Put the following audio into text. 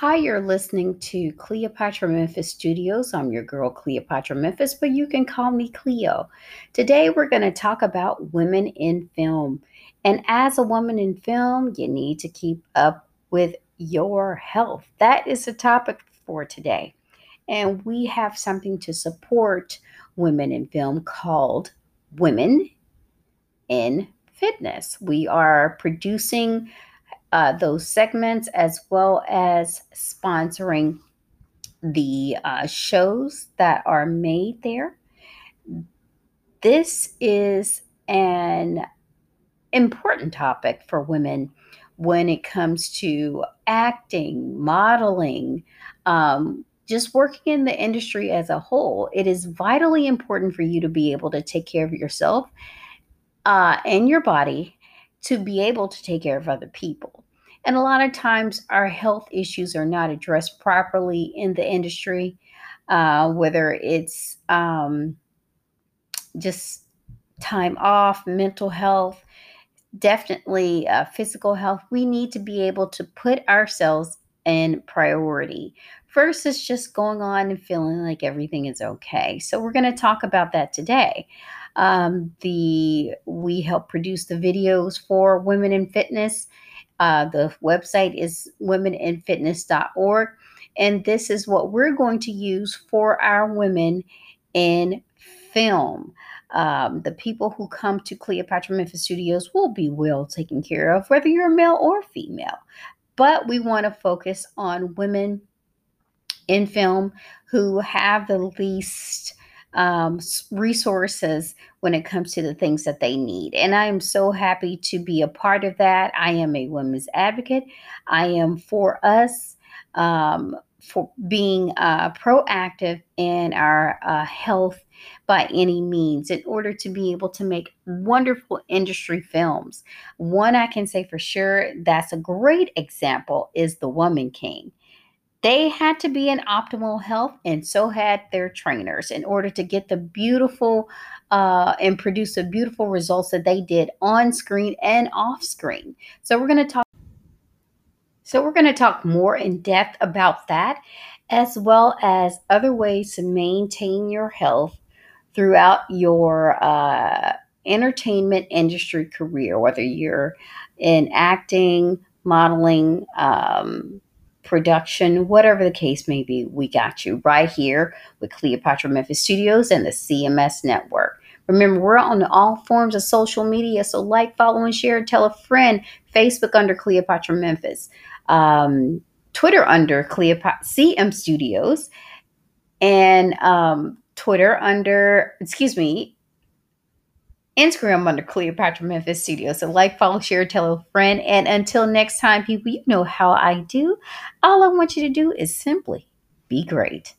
Hi, you're listening to Cleopatra Memphis Studios. I'm your girl, Cleopatra Memphis, but you can call me Cleo. Today, we're going to talk about women in film. And as a woman in film, you need to keep up with your health. That is the topic for today. And we have something to support women in film called Women in Fitness. We are producing uh, those segments as well as sponsoring the uh, shows that are made there. This is an important topic for women when it comes to acting, modeling, um, just working in the industry as a whole. It is vitally important for you to be able to take care of yourself uh, and your body to be able to take care of other people. And a lot of times, our health issues are not addressed properly in the industry, uh, whether it's um, just time off, mental health, definitely uh, physical health. We need to be able to put ourselves in priority. First, it's just going on and feeling like everything is okay. So, we're going to talk about that today. Um, the we help produce the videos for women in fitness. Uh, the website is womeninfitness.org, and this is what we're going to use for our women in film. Um, the people who come to Cleopatra Memphis Studios will be well taken care of, whether you're male or female. But we want to focus on women in film who have the least um, resources when it comes to the things that they need. And I am so happy to be a part of that. I am a women's advocate. I am for us. Um, for being uh, proactive in our uh, health by any means in order to be able to make wonderful industry films. One I can say for sure that's a great example is The Woman King. They had to be in optimal health, and so had their trainers in order to get the beautiful uh, and produce the beautiful results that they did on screen and off screen. So, we're going to talk. So, we're going to talk more in depth about that, as well as other ways to maintain your health throughout your uh, entertainment industry career, whether you're in acting, modeling, um, production, whatever the case may be, we got you right here with Cleopatra Memphis Studios and the CMS Network. Remember, we're on all forms of social media, so like, follow, and share. Tell a friend. Facebook under Cleopatra Memphis, um, Twitter under Cleopatra CM Studios, and um, Twitter under, excuse me, Instagram under Cleopatra Memphis Studio. So like, follow, share, tell a friend. And until next time, people, you know how I do. All I want you to do is simply be great.